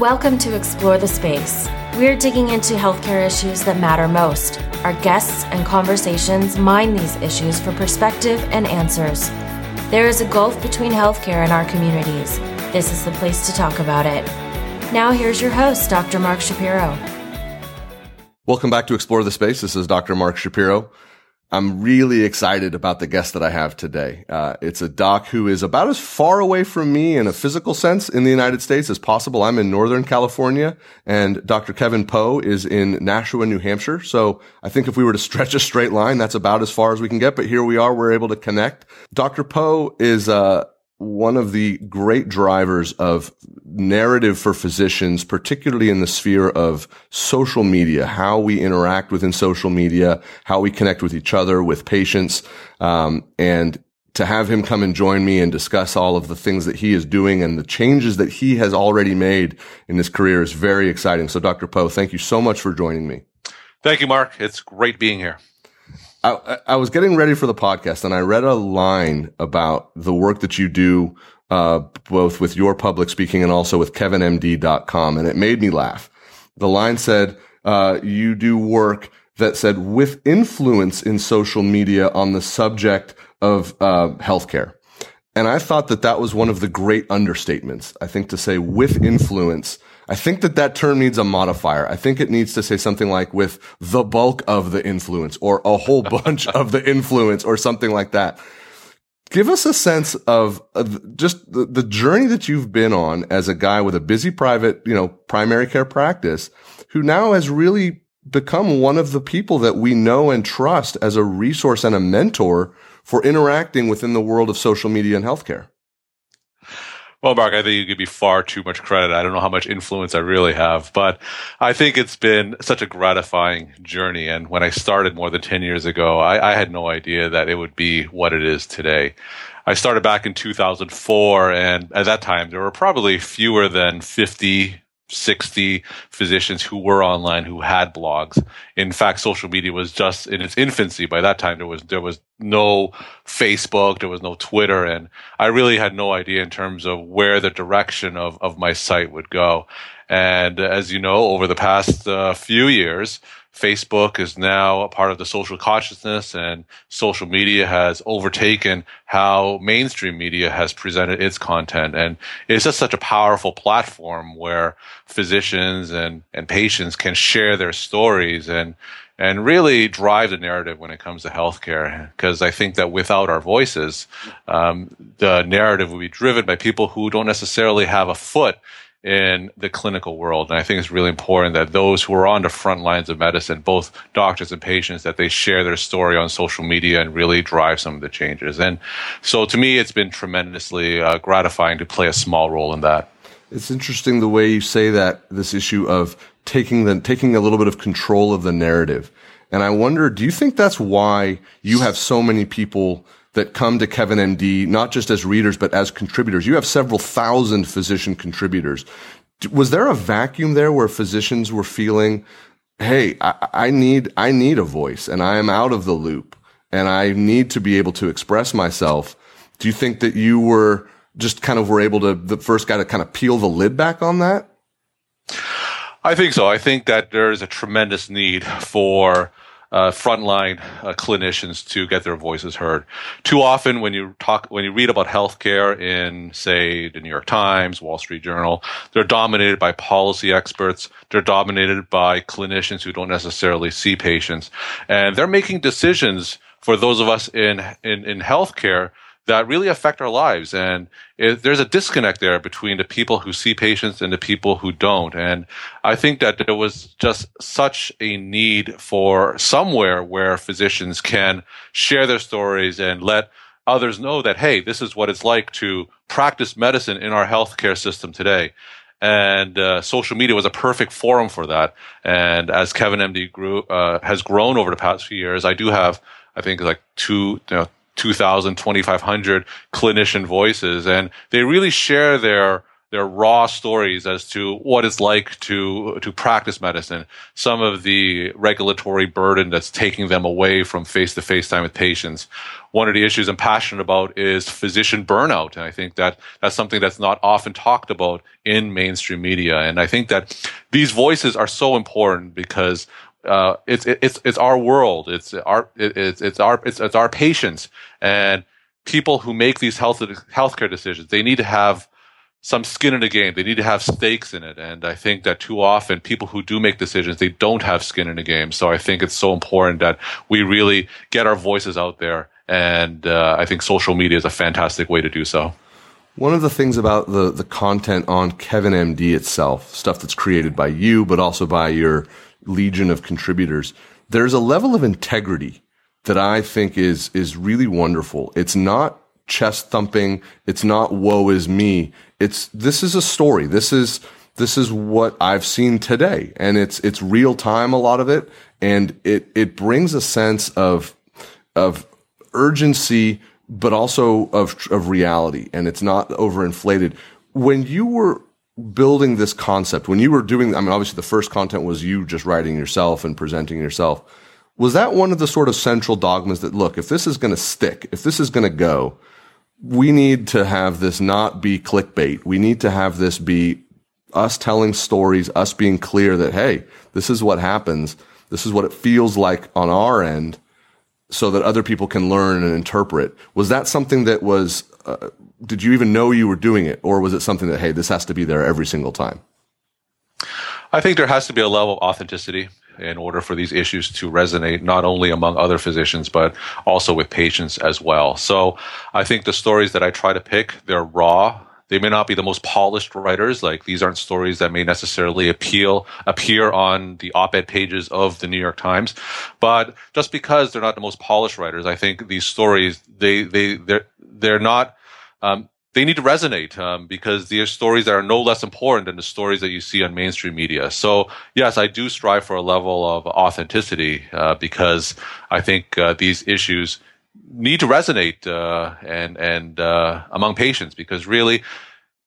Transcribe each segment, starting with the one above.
Welcome to Explore the Space. We're digging into healthcare issues that matter most. Our guests and conversations mine these issues for perspective and answers. There is a gulf between healthcare and our communities. This is the place to talk about it. Now, here's your host, Dr. Mark Shapiro. Welcome back to Explore the Space. This is Dr. Mark Shapiro. I'm really excited about the guest that I have today. Uh, it's a doc who is about as far away from me in a physical sense in the United States as possible. I'm in Northern California and Dr. Kevin Pho is in Nashua, New Hampshire. So I think if we were to stretch a straight line, that's about as far as we can get. But here we are. We're able to connect. Dr. Pho is, uh, one of the great drivers of narrative for physicians, particularly in the sphere of social media, how we interact within social media, how we connect with each other, with patients, um, and to have him come and join me and discuss all of the things that he is doing and the changes that he has already made in his career is very exciting. So, Dr. Pho, thank you so much for joining me. Thank you, Mark. It's great being here. I, I, was getting ready for the podcast and I read a line about the work that you do, uh, both with your public speaking and also with kevinmd.com. And it made me laugh. The line said, uh, you do work that said with influence in social media on the subject of, uh, healthcare. And I thought that that was one of the great understatements. I think to say with influence I think that that term needs a modifier. I think it needs to say something like with the bulk of the influence or a whole bunch of the influence or something like that. Give us a sense of, just the, the journey that you've been on as a guy with a busy private, you know, primary care practice who now has really become one of the people that we know and trust as a resource and a mentor for interacting within the world of social media and healthcare. Well, Mark, I think you give me far too much credit. I don't know how much influence I really have, but I think it's been such a gratifying journey. And when I started more than 10 years ago, I, I had no idea that it would be what it is today. I started back in 2004, and at that time, there were probably fewer than 50 60 physicians who were online who had blogs. In fact, social media was just in its infancy. By that time, there was, there was no Facebook, there was no Twitter, and I really had no idea in terms of where the direction of, of my site would go. And as you know, over the past uh, few years, Facebook is now a part of the social consciousness and social media has overtaken how mainstream media has presented its content. And it's just such a powerful platform where physicians and, and patients can share their stories and, and really drive the narrative when it comes to healthcare. Because I think that without our voices, um, the narrative will be driven by people who don't necessarily have a foot in the clinical world. And I think it's really important that those who are on the front lines of medicine, both doctors and patients, that they share their story on social media and really drive some of the changes. And so to me, it's been tremendously uh, gratifying to play a small role in that. It's interesting the way you say that this issue of taking the, taking a little bit of control of the narrative. And I wonder, do you think that's why you have so many people that come to Kevin MD, not just as readers, but as contributors. You have several thousand physician contributors. Was there a vacuum there where physicians were feeling, Hey, I, I need, I need a voice and I am out of the loop and I need to be able to express myself. Do you think that you were just kind of were able to, the first guy to kind of peel the lid back on that? I think so. I think that there is a tremendous need for uh, frontline uh, clinicians to get their voices heard. Too often, when you talk, when you read about healthcare in, say, the New York Times, Wall Street Journal, they're dominated by policy experts. They're dominated by clinicians who don't necessarily see patients, and they're making decisions for those of us in in, in healthcare that really affect our lives. And it, there's a disconnect there between the people who see patients and the people who don't. And I think that there was just such a need for somewhere where physicians can share their stories and let others know that, hey, this is what it's like to practice medicine in our healthcare system today. And uh, social media was a perfect forum for that. And as Kevin MD grew, uh, has grown over the past few years, I do have, I think, like two, you know, 2,000, 2,500 clinician voices, and they really share their their raw stories as to what it's like to to practice medicine, some of the regulatory burden that's taking them away from face to face time with patients. One of the issues I'm passionate about is physician burnout, and I think that that's something that's not often talked about in mainstream media. And I think that these voices are so important because uh, it's it's it's our world. It's our it's it's our it's, it's our patients and people who make these health healthcare decisions. They need to have some skin in the game. They need to have stakes in it. And I think that too often people who do make decisions, they don't have skin in the game. So I think it's so important that we really get our voices out there. And uh, I think social media is a fantastic way to do so. One of the things about the, the content on Kevin MD itself, stuff that's created by you, but also by your legion of contributors, there's a level of integrity that I think is, is really wonderful. It's not chest thumping. It's not woe is me. It's, this is a story. This is, this is what I've seen today. And it's, it's real time, a lot of it. And it, it brings a sense of, of urgency, but also of, of reality. And it's not overinflated. When you were building this concept, when you were doing, I mean, obviously the first content was you just writing yourself and presenting yourself. Was that one of the sort of central dogmas that look, if this is going to stick, if this is going to go, we need to have this not be clickbait. We need to have this be us telling stories, us being clear that, hey, this is what happens. This is what it feels like on our end so that other people can learn and interpret. Was that something that was, uh, did you even know you were doing it? Or was it something that, hey, this has to be there every single time? I think there has to be a level of authenticity in order for these issues to resonate not only among other physicians but also with patients as well. So I think the stories that I try to pick they're raw. They may not be the most polished writers. Like these aren't stories that may necessarily appeal appear on the op-ed pages of the New York Times. But just because they're not the most polished writers, I think these stories they they they're they're not um, they need to resonate um, because these are stories that are no less important than the stories that you see on mainstream media. So, yes, I do strive for a level of authenticity uh, because I think uh, these issues need to resonate uh, and and uh, among patients because really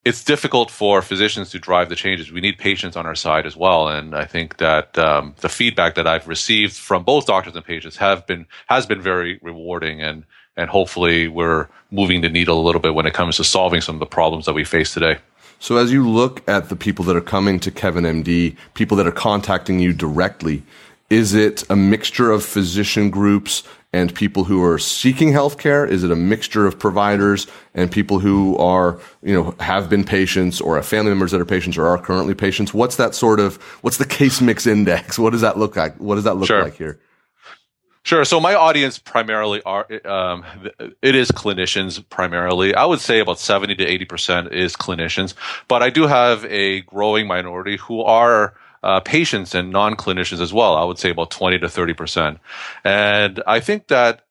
it's difficult for physicians to drive the changes. We need patients on our side as well, and I think that um, the feedback that I've received from both doctors and patients have been has been very rewarding and and hopefully we're moving the needle a little bit when it comes to solving some of the problems that we face today. So as you look at the people that are coming to Kevin MD, people that are contacting you directly, is it a mixture of physician groups and people who are seeking healthcare? Is it a mixture of providers and people who are, you know, have been patients or have family members that are patients or are currently patients? What's that sort of, what's the case mix index? What does that look like? What does that look sure. like here? Sure. So my audience primarily are um, it is clinicians primarily. I would say about seventy to eighty percent is clinicians, but I do have a growing minority who are uh, patients and non-clinicians as well. I would say about twenty to thirty percent, and I think that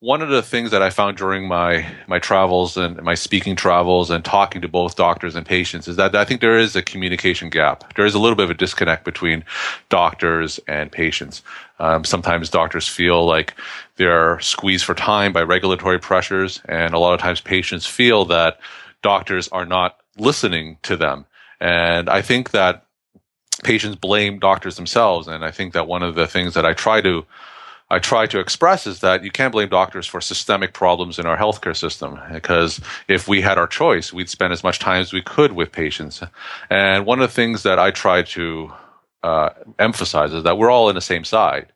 one of the things that I found during my my travels and my speaking travels and talking to both doctors and patients is that I think there is a communication gap. There is a little bit of a disconnect between doctors and patients. Um, sometimes doctors feel like they're squeezed for time by regulatory pressures, and a lot of times patients feel that doctors are not listening to them. And I think that patients blame doctors themselves. And I think that one of the things that I try to I try to express is that you can't blame doctors for systemic problems in our healthcare system because if we had our choice, we'd spend as much time as we could with patients. And one of the things that I try to uh, emphasize is that we're all in the same side.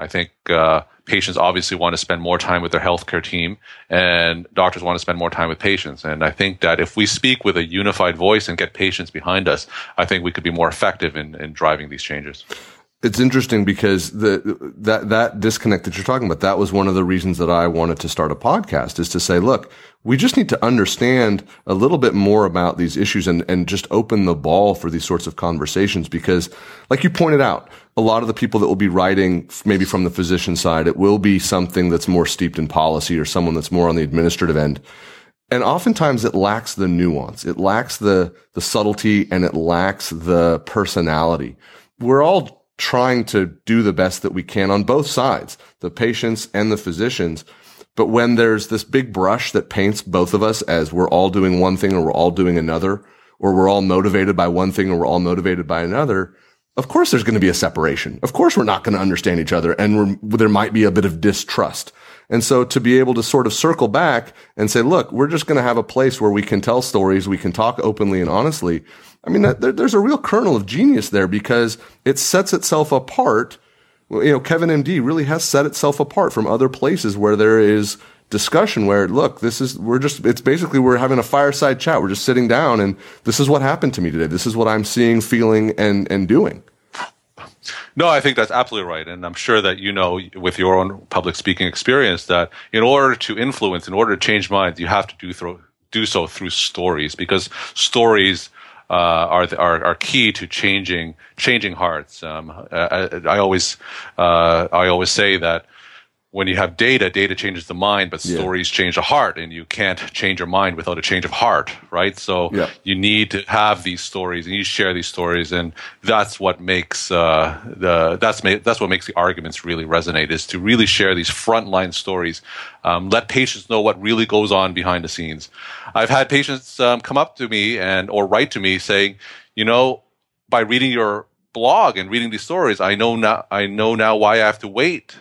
I think uh, patients obviously want to spend more time with their healthcare team, and doctors want to spend more time with patients. And I think that if we speak with a unified voice and get patients behind us, I think we could be more effective in, in driving these changes it's interesting because the that that disconnect that you're talking about that was one of the reasons that I wanted to start a podcast is to say look we just need to understand a little bit more about these issues and and just open the ball for these sorts of conversations because like you pointed out a lot of the people that will be writing maybe from the physician side it will be something that's more steeped in policy or someone that's more on the administrative end. And oftentimes it lacks the nuance. It lacks the the subtlety and it lacks the personality. We're all trying to do the best that we can on both sides, the patients and the physicians. But when there's this big brush that paints both of us as we're all doing one thing or we're all doing another, or we're all motivated by one thing or we're all motivated by another, of course there's going to be a separation. Of course we're not going to understand each other and there might be a bit of distrust. And so to be able to sort of circle back and say, look, we're just going to have a place where we can tell stories, we can talk openly and honestly. I mean, there, there's a real kernel of genius there because it sets itself apart. You know, Kevin MD really has set itself apart from other places where there is discussion where look this is we're just it's basically we're having a fireside chat. We're just sitting down and this is what happened to me today. This is what i'm seeing feeling and and doing. No i think that's absolutely right. And i'm sure that you know with your own public speaking experience that in order to influence in order to change minds you have to do through do so through stories because stories uh, are, are are key to changing changing hearts. Um, I, I, always uh, I always say that when you have data, data changes the mind, but stories yeah. change the heart, and you can't change your mind without a change of heart, right? So yeah. you need to have these stories, and you share these stories, and that's what makes uh, the that's ma- that's what makes the arguments really resonate. Is to really share these frontline stories, um, let patients know what really goes on behind the scenes. I've had patients um, come up to me and or write to me saying, you know, by reading your blog and reading these stories, I know now I know now why I have to wait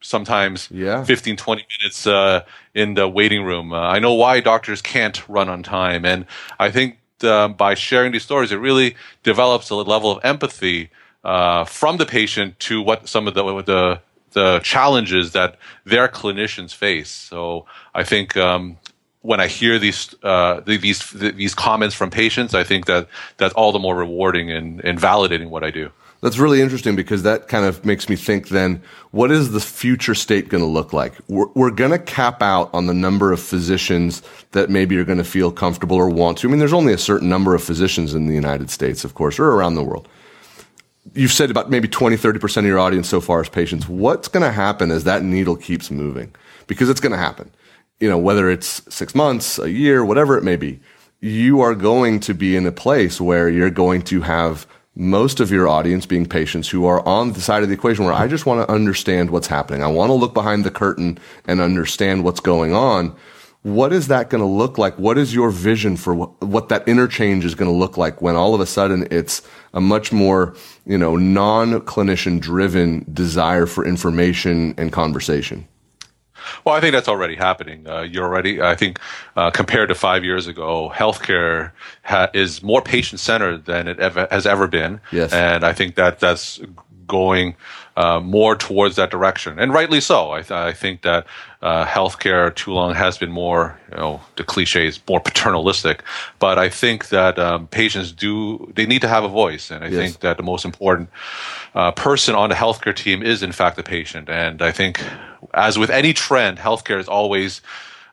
sometimes yeah. 15, 20 minutes uh, in the waiting room. Uh, I know why doctors can't run on time. And I think uh, by sharing these stories, it really develops a level of empathy uh, from the patient to what some of the, the, the challenges that their clinicians face. So I think um, when I hear these uh, these these comments from patients, I think that that's all the more rewarding and, and validating what I do. That's really interesting because that kind of makes me think then, what is the future state going to look like? We're, we're going to cap out on the number of physicians that maybe are going to feel comfortable or want to. I mean, there's only a certain number of physicians in the United States, of course, or around the world. You've said about maybe 20, 30% of your audience so far is patients. What's going to happen as that needle keeps moving? Because it's going to happen. You know, whether it's six months, a year, whatever it may be, you are going to be in a place where you're going to have most of your audience being patients who are on the side of the equation where I just want to understand what's happening. I want to look behind the curtain and understand what's going on. What is that going to look like? What is your vision for what, what that interchange is going to look like when all of a sudden it's a much more, you know, non-clinician driven desire for information and conversation? Well, I think that's already happening. Uh, you're already, I think, uh, compared to five years ago, healthcare ha- is more patient centered than it ever has ever been. Yes. And I think that that's going uh, more towards that direction, and rightly so. I, th- I think that uh, healthcare too long has been more, you know, the cliche is more paternalistic, but I think that um, patients do they need to have a voice, and I yes. think that the most important uh, person on the healthcare team is in fact the patient, and I think as with any trend, healthcare is always,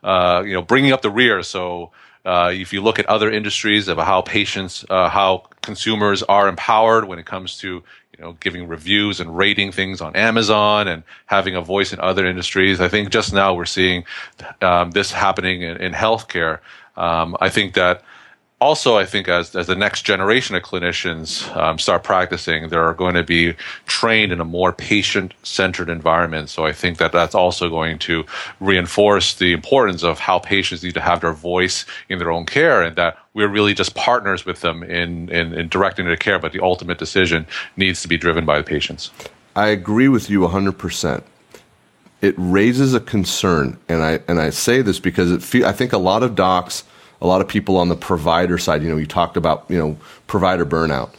uh, you know, bringing up the rear. So. Uh, if you look at other industries of how patients, uh, how consumers are empowered when it comes to you know, giving reviews and rating things on Amazon and having a voice in other industries. I think just now we're seeing um, this happening in, in healthcare. Um, I think that also, I think as, as the next generation of clinicians um, start practicing, they are going to be trained in a more patient centered environment. So I think that that's also going to reinforce the importance of how patients need to have their voice in their own care and that we're really just partners with them in, in, in directing their care, but the ultimate decision needs to be driven by the patients. I agree with you 100% it raises a concern, and I and I say this because it fe- I think a lot of docs a lot of people on the provider side, you know, you talked about, you know, provider burnout.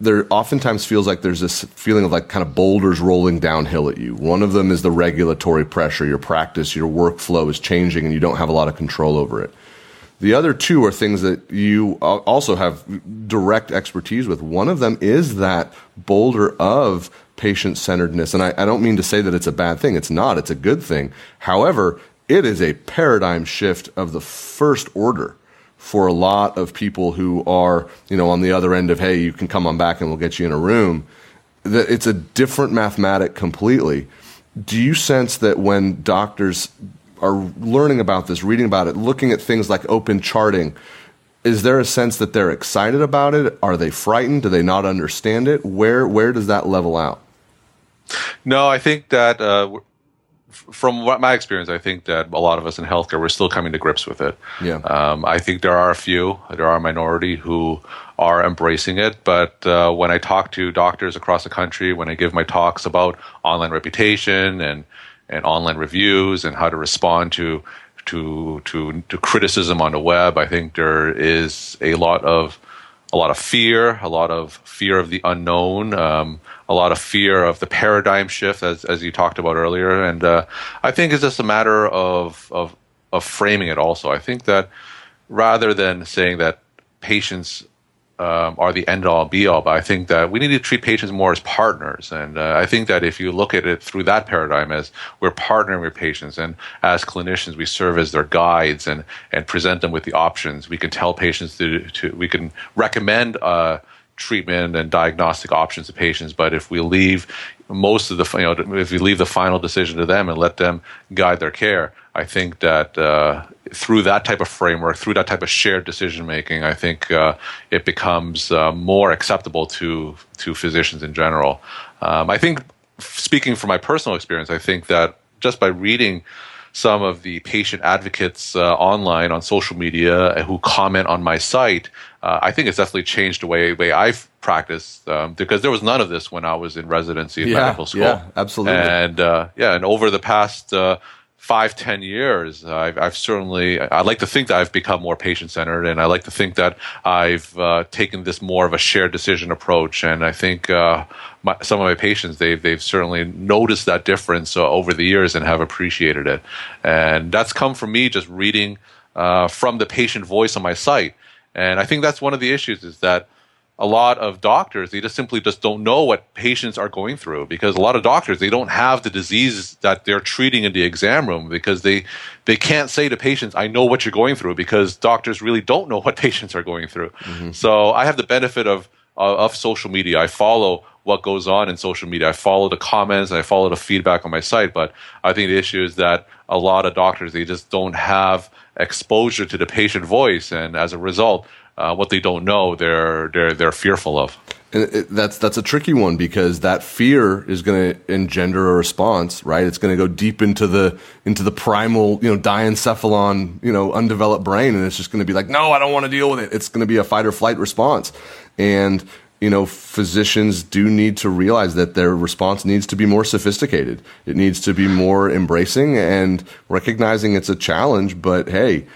There oftentimes feels like there's this feeling of like kind of boulders rolling downhill at you. One of them is the regulatory pressure. Your practice, your workflow is changing and you don't have a lot of control over it. The other two are things that you also have direct expertise with. One of them is that boulder of patient centeredness. And I, I, don't mean to say that it's a bad thing. It's not. It's a good thing. However, it is a paradigm shift of the first order for a lot of people who are, you know, on the other end of, hey, you can come on back and we'll get you in a room. That it's a different mathematic completely. Do you sense that when doctors are learning about this, reading about it, looking at things like open charting, is there a sense that they're excited about it? Are they frightened? Do they not understand it? Where where does that level out? No, I think that uh, from what my experience, I think that a lot of us in healthcare we're still coming to grips with it. Yeah. Um, I think there are a few, there are a minority who are embracing it. But uh, when I talk to doctors across the country, when I give my talks about online reputation and and online reviews and how to respond to to to, to criticism on the web, I think there is a lot of a lot of fear, a lot of fear of the unknown, um, a lot of fear of the paradigm shift, as as you talked about earlier. And uh, I think it's just a matter of of of framing it. Also, I think that rather than saying that patients um, are the end all be all, but I think that we need to treat patients more as partners. And uh, I think that if you look at it through that paradigm, as we're partnering with patients, and as clinicians, we serve as their guides and and present them with the options. We can tell patients to, to we can recommend. Uh, treatment and diagnostic options to patients. But if we leave most of the, you know, if we leave the final decision to them and let them guide their care, I think that uh, through that type of framework, through that type of shared decision making, I think uh, it becomes uh, more acceptable to to physicians in general. Um, I think, speaking from my personal experience, I think that just by reading some of the patient advocates uh, online on social media who comment on my site, uh, I think it's definitely changed the way way I've practiced um, because there was none of this when I was in residency in yeah, medical school. Yeah, absolutely. And uh, yeah, and over the past uh, five, ten years, I've, I've, certainly, I like to think that I've become more patient centered, and I like to think that I've uh, taken this more of a shared decision approach. And I think uh, my, some of my patients, they've, they've certainly noticed that difference uh, over the years and have appreciated it. And that's come from me just reading uh, from the patient voice on my site. And I think that's one of the issues is that a lot of doctors they just simply just don't know what patients are going through because a lot of doctors they don't have the disease that they're treating in the exam room because they they can't say to patients i know what you're going through because doctors really don't know what patients are going through mm-hmm. so i have the benefit of of social media i follow what goes on in social media i follow the comments and i follow the feedback on my site but i think the issue is that a lot of doctors they just don't have exposure to the patient voice and as a result uh, what they don't know, they're they're they're fearful of. And it, that's that's a tricky one because that fear is going to engender a response, right? It's going to go deep into the into the primal, you know, diencephalon, you know, undeveloped brain, and it's just going to be like, no, I don't want to deal with it. It's going to be a fight or flight response, and you know, physicians do need to realize that their response needs to be more sophisticated. It needs to be more embracing and recognizing it's a challenge, but hey,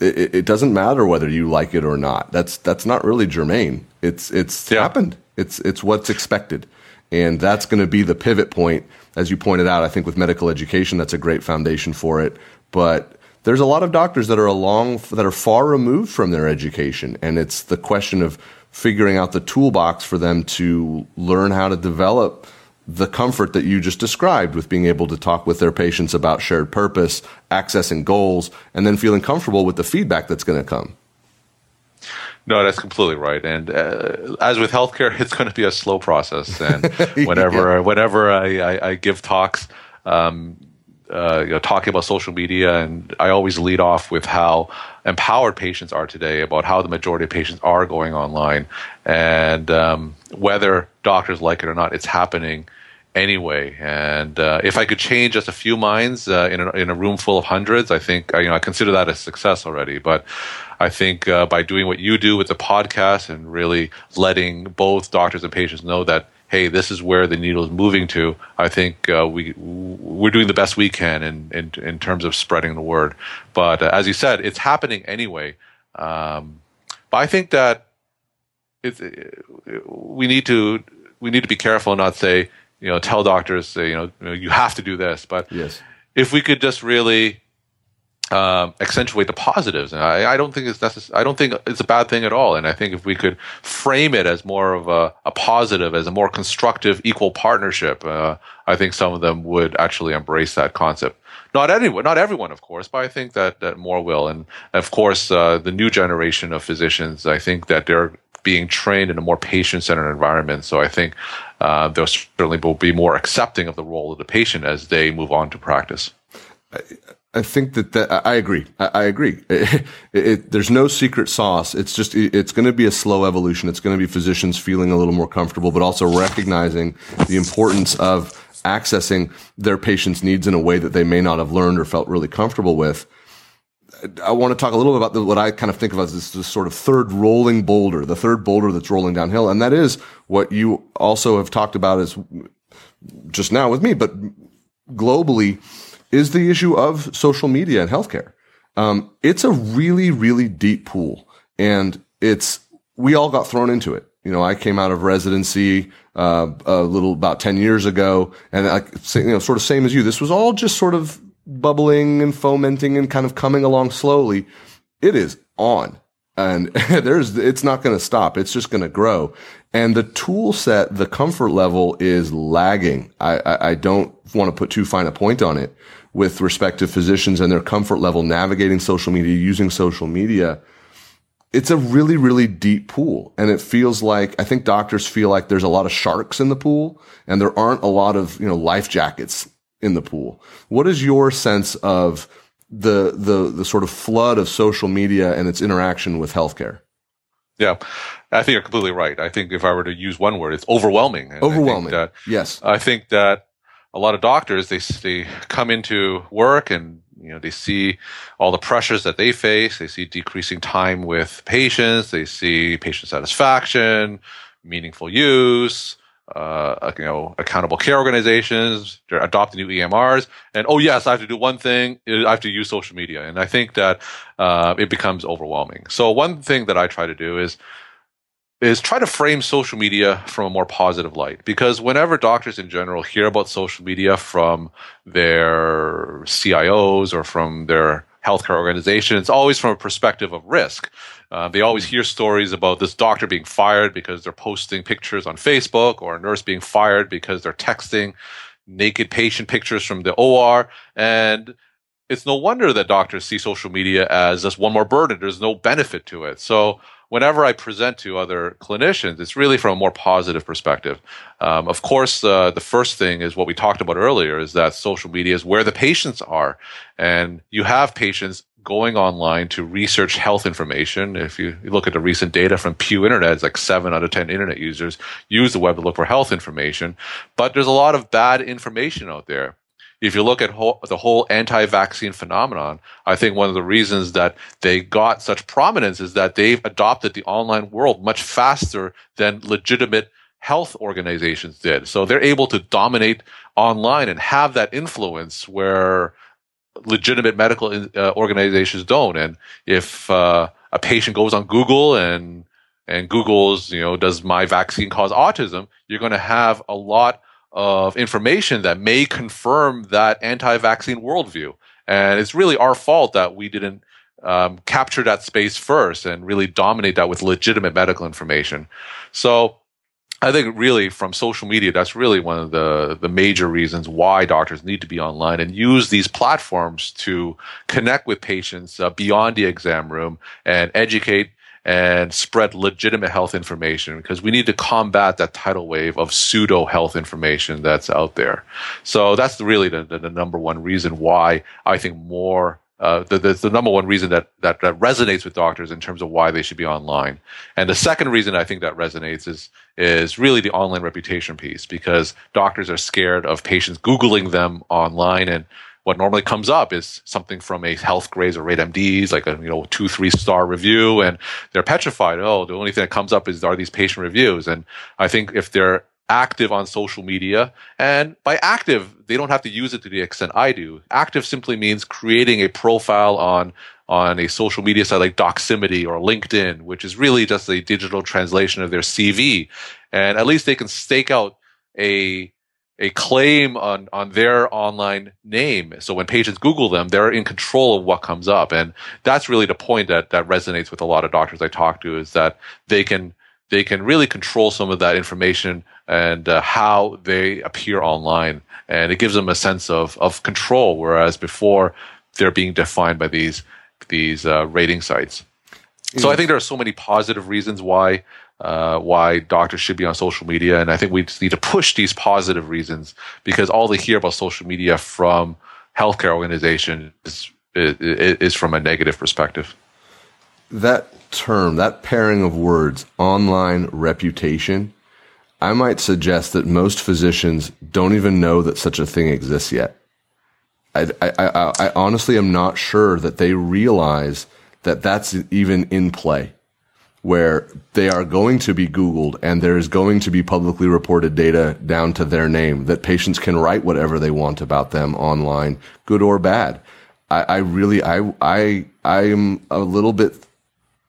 it, it, doesn't matter whether you like it or not. That's that's not really germane. It's it's yeah. happened. It's it's what's expected, and that's going to be the pivot point, as you pointed out. I think with medical education, that's a great foundation for it. But there's a lot of doctors that are along that are far removed from their education, and it's the question of figuring out the toolbox for them to learn how to develop the comfort that you just described with being able to talk with their patients about shared purpose, accessing goals, and then feeling comfortable with the feedback that's going to come. No, that's completely right. And uh, as with healthcare, it's going to be a slow process. And whenever yeah. whenever I, I, I, give talks, um, uh, you know, talking about social media, and I always lead off with how empowered patients are today, about how the majority of patients are going online, and um, whether doctors like it or not, it's happening anyway. And uh, if I could change just a few minds uh, in, a, in a room full of hundreds, I think uh, you know I consider that a success already. But I think uh, by doing what you do with the podcast and really letting both doctors and patients know that hey, this is where the needle is moving to. I think uh, we we're doing the best we can in in, in terms of spreading the word. But uh, as you said, it's happening anyway. Um, but I think that it's, we need to we need to be careful and not say you know tell doctors you know you have to do this. But yes. if we could just really um, accentuate the positives. And I, I don't think it's necess- I don't think it's a bad thing at all. And I think if we could frame it as more of a, a positive, as a more constructive, equal partnership, uh, I think some of them would actually embrace that concept. Not anyone, not everyone, of course, but I think that that more will. And of course, uh, the new generation of physicians, I think that they're being trained in a more patient-centered environment. So I think uh, they'll certainly will be more accepting of the role of the patient as they move on to practice. I think that, that I agree. I, I agree. It, it, there's no secret sauce. It's just it's going to be a slow evolution. It's going to be physicians feeling a little more comfortable, but also recognizing the importance of accessing their patients' needs in a way that they may not have learned or felt really comfortable with. I want to talk a little bit about the, what I kind of think of as this, this, sort of third rolling boulder, the third boulder that's rolling downhill. And that is what you also have talked about as just now with me, but globally is the issue of social media and healthcare. Um, it's a really, really deep pool and it's, we all got thrown into it. You know, I came out of residency, uh, a little about 10 years ago and I, you know, sort of same as you. This was all just sort of bubbling and fomenting and kind of coming along slowly. It is on and there's, it's not going to stop. It's just going to grow. And the tool set, the comfort level is lagging. I, I, I don't want to put too fine a point on it with respect to physicians and their comfort level navigating social media, using social media. It's a really, really deep pool. And it feels like, I think doctors feel like there's a lot of sharks in the pool and there aren't a lot of, you know, life jackets in the pool. What is your sense of the the the sort of flood of social media and its interaction with healthcare? Yeah, I think you're completely right. I think if I were to use one word, it's overwhelming. And overwhelming. I that, yes. I think that a lot of doctors they they come into work and you know they see all the pressures that they face. They see decreasing time with patients. They see patient satisfaction, meaningful use uh, you know, accountable care organizations. Adopting new EMRs, and oh yes, I have to do one thing. I have to use social media, and I think that uh, it becomes overwhelming. So one thing that I try to do is is try to frame social media from a more positive light because whenever doctors in general hear about social media from their CIOs or from their healthcare organization, it's always from a perspective of risk. Uh, they always hear stories about this doctor being fired because they're posting pictures on Facebook, or a nurse being fired because they're texting naked patient pictures from the OR. And it's no wonder that doctors see social media as just one more burden. There's no benefit to it. So whenever I present to other clinicians, it's really from a more positive perspective. Um, of course, uh, the first thing is what we talked about earlier is that social media is where the patients are. And you have patients going online to research health information. If you look at the recent data from Pew Internet, it's like seven out of 10 internet users use the web to look for health information. But there's a lot of bad information out there. If you look at whole, the whole anti-vaccine phenomenon, I think one of the reasons that they got such prominence is that they've adopted the online world much faster than legitimate health organizations did. So they're able to dominate online and have that influence where legitimate medical uh, organizations don't. And if uh, a patient goes on Google and and Google's, you know, does my vaccine cause autism? You're going to have a lot of information that may confirm that anti-vaccine worldview. And it's really our fault that we didn't um, capture that space first and really dominate that with legitimate medical information. So I think really from social media, that's really one of the, the major reasons why doctors need to be online and use these platforms to connect with patients uh, beyond the exam room and educate and spread legitimate health information because we need to combat that tidal wave of pseudo health information that's out there. So that's really the, the, the number one reason why I think more uh, the, the, the, number one reason that, that, that resonates with doctors in terms of why they should be online. And the second reason I think that resonates is, is really the online reputation piece because doctors are scared of patients Googling them online and what normally comes up is something from a health Healthgrades or Rate MDs, like a you know two three star review, and they're petrified. Oh, the only thing that comes up is are these patient reviews, and I think if they're active on social media. And by active, they don't have to use it to the extent I do. Active simply means creating a profile on on a social media site like Doximity or LinkedIn, which is really just a digital translation of their CV. And at least they can stake out a a claim on on their online name. So when patients Google them, they're in control of what comes up. And that's really the point that that resonates with a lot of doctors I talk to is that they can they can really control some of that information and uh, how they appear online, and it gives them a sense of of control. Whereas before, they're being defined by these these uh, rating sites. So I think there are so many positive reasons why uh, why doctors should be on social media, and I think we just need to push these positive reasons because all they hear about social media from healthcare organizations is, is, is from a negative perspective. That term, that pairing of words, online reputation, I might suggest that most physicians don't even know that such a thing exists yet. I, I, I, I honestly am not sure that they realize that that's even in play where they are going to be Googled and there's going to be publicly reported data down to their name that patients can write whatever they want about them online, good or bad. I, I really, I, I, I am a little bit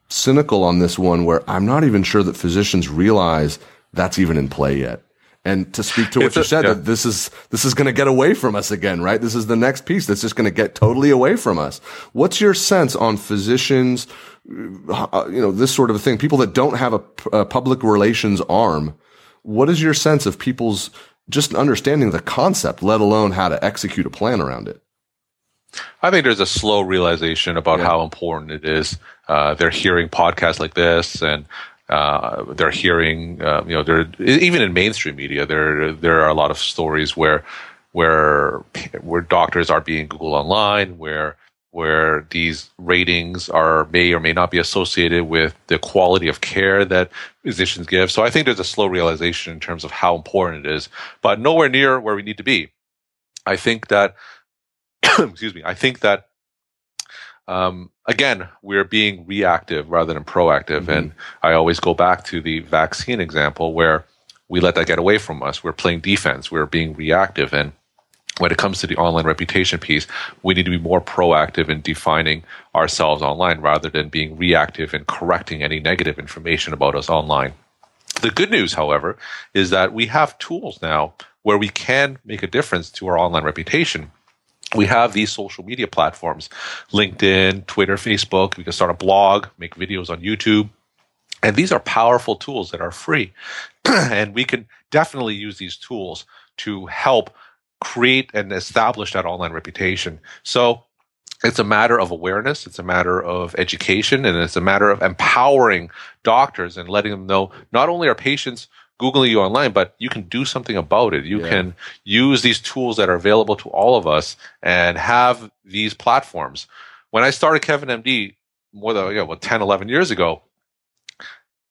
cynical on this one where I'm not even sure that physicians realize that's even in play yet. And to speak to what it's you a, said, yeah. that this is this is going to get away from us again, right? This is the next piece that's just going to get totally away from us. What's your sense on physicians, you know, this sort of a thing? People that don't have a, a public relations arm. What is your sense of people's just understanding the concept, let alone how to execute a plan around it? I think there's a slow realization about yeah. how important it is. Uh, they're hearing podcasts like this and uh, they're hearing, uh, you know, they're even in mainstream media. There there are a lot of stories where where where doctors are being Googled online, where where these ratings are may or may not be associated with the quality of care that physicians give. So I think there's a slow realization in terms of how important it is, but nowhere near where we need to be. I think that, excuse me, I think that um, again, we're being reactive rather than proactive. Mm-hmm. And I always go back to the vaccine example where we let that get away from us. We're playing defense, we're being reactive. And when it comes to the online reputation piece, we need to be more proactive in defining ourselves online rather than being reactive and correcting any negative information about us online. The good news, however, is that we have tools now where we can make a difference to our online reputation we have these social media platforms LinkedIn, Twitter, Facebook. We can start a blog, make videos on YouTube. And these are powerful tools that are free. and we can definitely use these tools to help create and establish that online reputation. So it's a matter of awareness, it's a matter of education, and it's a matter of empowering doctors and letting them know not only are patients Googling you online, but you can do something about it. You yeah. can use these tools that are available to all of us and have these platforms. When I started Kevin MD more than you know, what, 10, 11 years ago,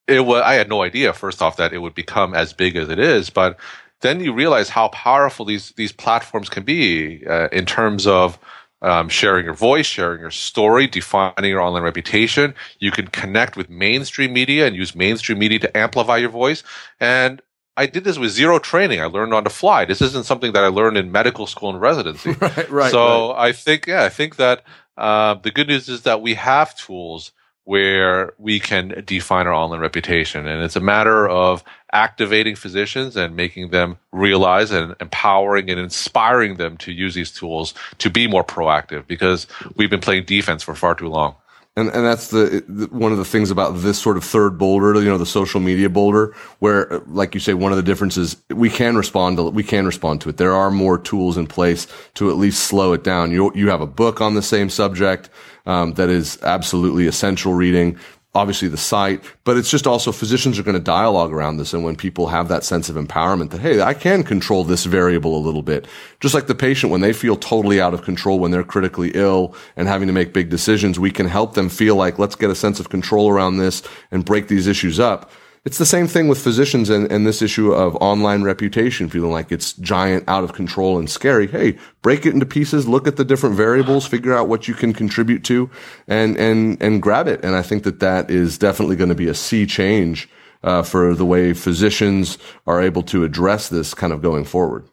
it was, I had no idea, first off, that it would become as big as it is. But then you realize how powerful these, these platforms can be uh, in terms of um, sharing your voice, sharing your story, defining your online reputation. You can connect with mainstream media and use mainstream media to amplify your voice. And I did this with zero training. I learned on the fly. This isn't something that I learned in medical school and residency. right, right. So right. I think, yeah, I think that uh, the good news is that we have tools where we can define our online reputation. And it's a matter of activating physicians and making them realize and empowering and inspiring them to use these tools to be more proactive because we've been playing defense for far too long. And, and that's the, one of the things about this sort of third boulder, you know, the social media boulder, where, like you say, one of the differences we can respond to we can respond to it. There are more tools in place to at least slow it down. You you have a book on the same subject um, that is absolutely essential reading obviously the site, but it's just also physicians are going to dialogue around this. And when people have that sense of empowerment that, hey, I can control this variable a little bit, just like the patient, when they feel totally out of control, when they're critically ill and having to make big decisions, we can help them feel like, let's get a sense of control around this and break these issues up. It's the same thing with physicians and, and this issue of online reputation, feeling like it's giant, out of control and scary. Hey, break it into pieces, look at the different variables, figure out what you can contribute to and, and, and grab it. And I think that that is definitely going to be a sea change, uh, for the way physicians are able to address this kind of going forward.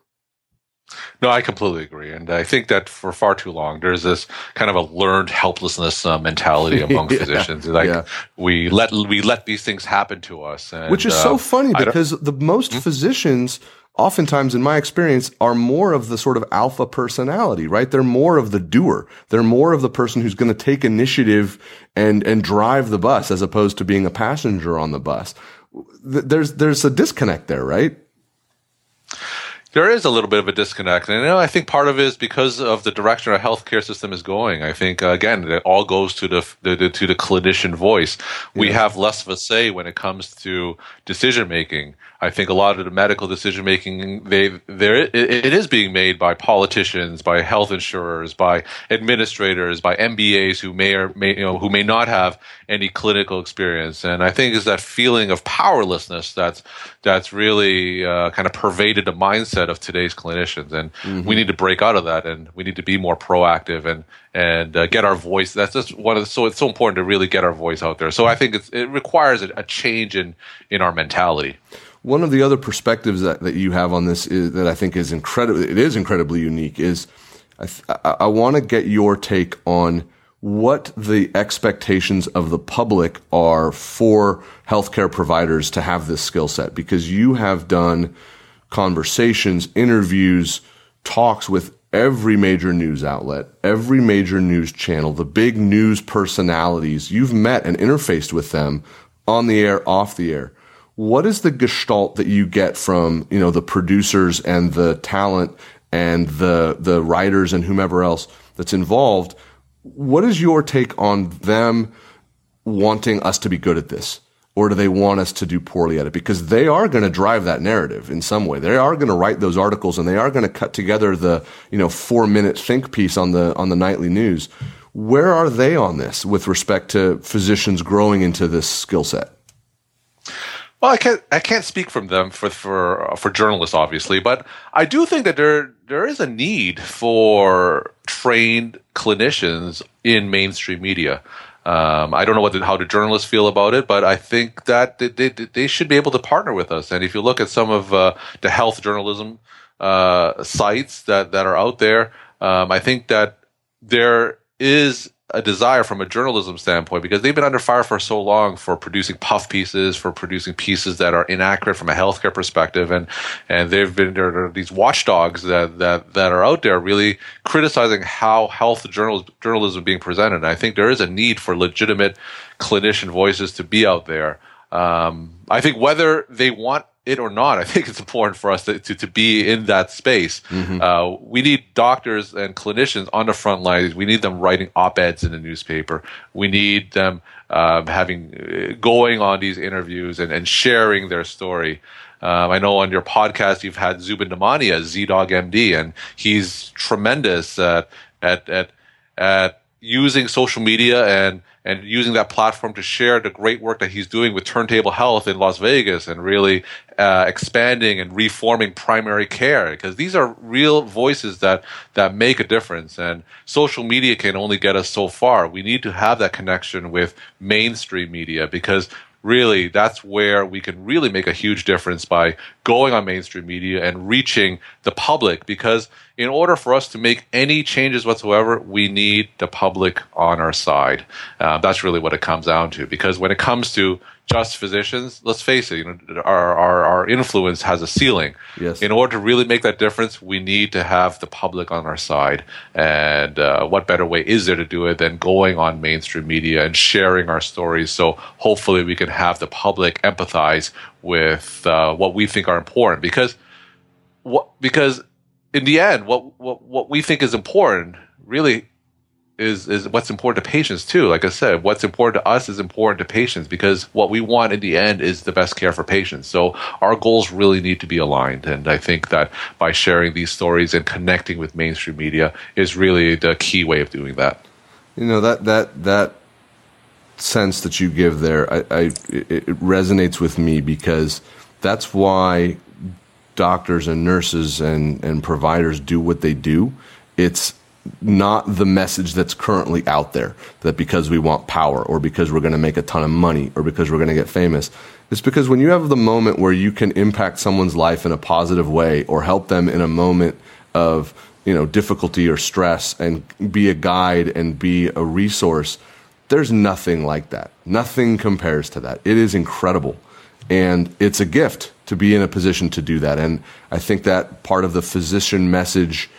No, I completely agree, and I think that for far too long there's this kind of a learned helplessness uh, mentality among yeah, physicians. Like yeah. we let we let these things happen to us, and, which is uh, so funny because the most hmm? physicians. Oftentimes, in my experience, are more of the sort of alpha personality, right? They're more of the doer. They're more of the person who's going to take initiative and, and drive the bus as opposed to being a passenger on the bus. There's, there's a disconnect there, right? There is a little bit of a disconnect, and you know, I think part of it is because of the direction our healthcare system is going. I think uh, again, it all goes to the, the, to the clinician voice. We have less of a say when it comes to decision making. I think a lot of the medical decision making they there it, it is being made by politicians, by health insurers, by administrators, by MBAs who may or may you know who may not have any clinical experience. And I think is that feeling of powerlessness that's that's really uh, kind of pervaded the mindset of today's clinicians. And mm-hmm. we need to break out of that, and we need to be more proactive and and uh, get our voice. That's just one of the, so it's so important to really get our voice out there. So I think it requires a, a change in in our mentality. One of the other perspectives that, that you have on this is that I think is incredible. It is incredibly unique. Is I, I, I want to get your take on what the expectations of the public are for healthcare providers to have this skill set because you have done conversations, interviews, talks with every major news outlet, every major news channel, the big news personalities. You've met and interfaced with them on the air, off the air what is the gestalt that you get from you know the producers and the talent and the the writers and whomever else that's involved? What is your take on them wanting us to be good at this? Or do they want us to do poorly at it? Because they are going to drive that narrative in some way. They are going to write those articles and they are going to cut together the you know 4 minute think piece on the on the nightly news. Where are they on this with respect to physicians growing into this skill set well, I can't I can't speak from them for for for journalists, obviously, but I do think that there there is a need for trained clinicians in mainstream media. Um, I don't know what the, how the journalists feel about it, but I think that they, they, they, should be able to partner with us. And if you look at some of uh, the health journalism uh, sites that that are out there, um, I think that there is a desire from a journalism standpoint because they've been under fire for so long for producing puff pieces, for producing pieces that are inaccurate from a healthcare perspective, and and they've been there are these watchdogs that that that are out there really criticizing how health journalism journalism being presented. And I think there is a need for legitimate clinician voices to be out there. Um, I think whether they want it or not, I think it's important for us to, to, to be in that space. Mm-hmm. Uh, we need doctors and clinicians on the front lines. We need them writing op eds in the newspaper. We need them um, having uh, going on these interviews and, and sharing their story. Um, I know on your podcast you've had Zubin Damania, ZDoggMD, and he's tremendous at at at, at using social media and and using that platform to share the great work that he's doing with Turntable Health in Las Vegas and really uh, expanding and reforming primary care because these are real voices that that make a difference. And social media can only get us so far. We need to have that connection with mainstream media because really that's where we can really make a huge difference by going on mainstream media and reaching the public. Because in order for us to make any changes whatsoever we need the public on our side. Uh, that's really what it comes down to. Because when it comes to just physicians, let's face it, you know, our, our, our influence has a ceiling. Yes. In order to really make that difference, we need to have the public on our side. And uh, what better way is there to do it than going on mainstream media and sharing our stories? So hopefully we can have the public empathize with uh, what we think are important because what because in the end, what what what we think is important really is is what's important to patients too. Like I said, what's important to us is important to patients because what we want in the end is the best care for patients. So our goals really need to be aligned, and I think that by sharing these stories and connecting with mainstream media is really the key way of doing that. You know that that that sense that you give there, I, I it resonates with me because that's why doctors and nurses and and providers do what they do. It's not the message that's currently out there that because we want power or because we're going to make a ton of money or because we're going to get famous. It's because when you have the moment where you can impact someone's life in a positive way or help them in a moment of, you know, difficulty or stress and be a guide and be a resource, there's nothing like that. Nothing compares to that. It is incredible. And it's a gift to be in a position to do that. And I think that part of the physician message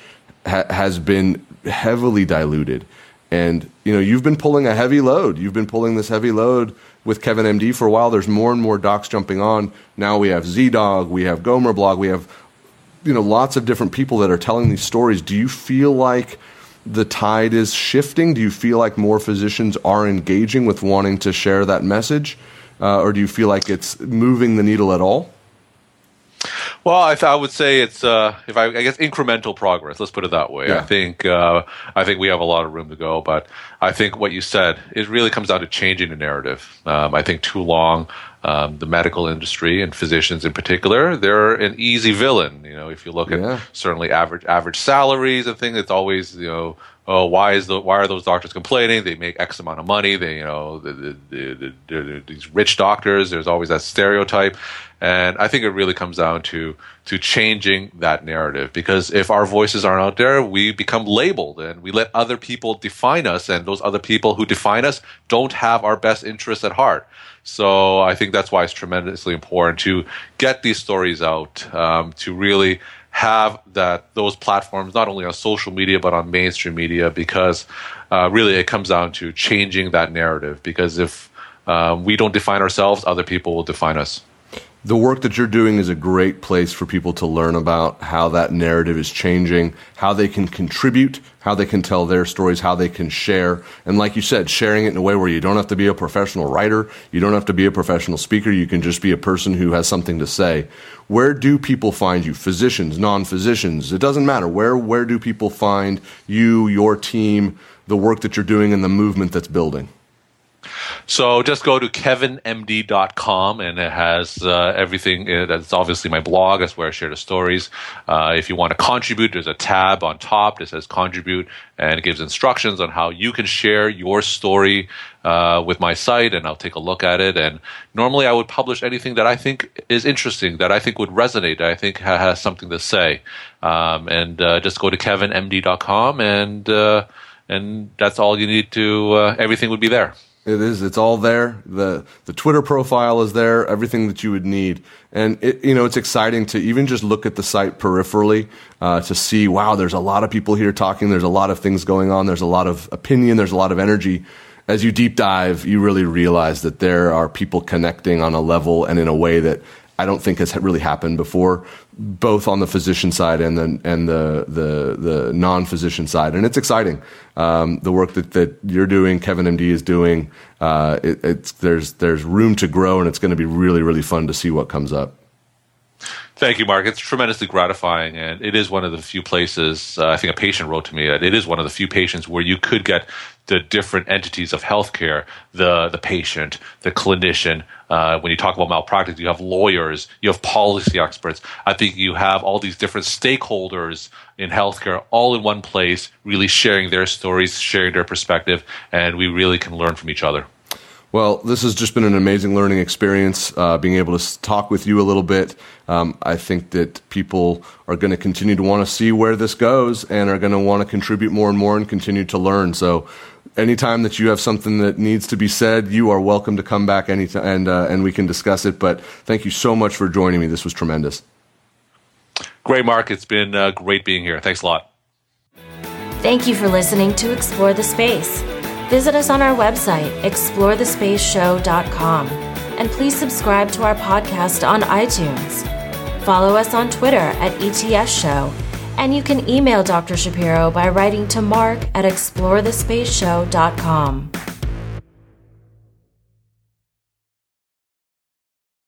ha- has been heavily diluted. And you know, you've been pulling a heavy load. You've been pulling this heavy load with Kevin MD for a while. There's more and more docs jumping on. Now we have ZDogg, we have Gomer Blog, we have you know lots of different people that are telling these stories. Do you feel like the tide is shifting? Do you feel like more physicians are engaging with wanting to share that message, uh, or do you feel like it's moving the needle at all? Well, I, th- I would say it's uh, if I, I, guess incremental progress. Let's put it that way. Yeah. I think uh, I think we have a lot of room to go, but I think what you said it really comes down to changing the narrative. Um, I think too long um, the medical industry and physicians in particular they're an easy villain. You know, if you look yeah. at certainly average average salaries and things, it's always you know oh, why is the why are those doctors complaining? They make X amount of money. They, you know, the, the, the, the, these rich doctors. There's always that stereotype, and I think it really comes down to to changing that narrative because if our voices aren't out there, we become labeled and we let other people define us, and those other people who define us don't have our best interests at heart. So I think that's why it's tremendously important to get these stories out, um, to really have that those platforms not only on social media but on mainstream media because uh, really it comes down to changing that narrative. Because if um, we don't define ourselves other people will define us the work that you're doing is a great place for people to learn about how that narrative is changing, how they can contribute, how they can tell their stories, how they can share. And like you said, sharing it in a way where you don't have to be a professional writer, you don't have to be a professional speaker, you can just be a person who has something to say. Where do people find you? Physicians, non-physicians, it doesn't matter. Where where do people find you, your team, the work that you're doing and the movement that's building? So just go to kevinmd.com and it has uh, everything. That's obviously my blog. That's where I share the stories. Uh, if you want to contribute, there's a tab on top that says contribute and it gives instructions on how you can share your story uh, with my site and I'll take a look at it. And normally I would publish anything that I think is interesting, that I think would resonate, that I think has something to say. Um, and uh, just go to kevinmd.com and uh, and that's all you need to. Uh, everything would be there. It is. It's all there. the The Twitter profile is there. Everything that you would need, and it, you know, it's exciting to even just look at the site peripherally uh, to see. Wow, there's a lot of people here talking. There's a lot of things going on. There's a lot of opinion. There's a lot of energy. As you deep dive, you really realize that there are people connecting on a level and in a way that I don't think has really happened before, both on the physician side and the and the the, the non physician side, and it's exciting. Um, the work that, that you're doing, Kevin MD is doing, uh, it, it's there's there's room to grow, and it's going to be really really fun to see what comes up. Thank you, Mark. It's tremendously gratifying, and it is one of the few places. Uh, I think a patient wrote to me that it is one of the few patients where you could get the different entities of healthcare the the patient, the clinician. Uh, when you talk about malpractice, you have lawyers, you have policy experts. I think you have all these different stakeholders in healthcare all in one place, really sharing their stories, sharing their perspective, and we really can learn from each other. Well, this has just been an amazing learning experience, uh, being able to talk with you a little bit. Um, I think that people are going to continue to want to see where this goes and are going to want to contribute more and more and continue to learn. So, anytime that you have something that needs to be said, you are welcome to come back anytime and, uh, and we can discuss it. But thank you so much for joining me. This was tremendous. Great, Mark. It's been uh, great being here. Thanks a lot. Thank you for listening to Explore the Space. Visit us on our website, explorethespaceshow.com, and please subscribe to our podcast on iTunes. Follow us on Twitter at ETS Show, and you can email Dr. Shapiro by writing to mark at explorethespaceshow.com.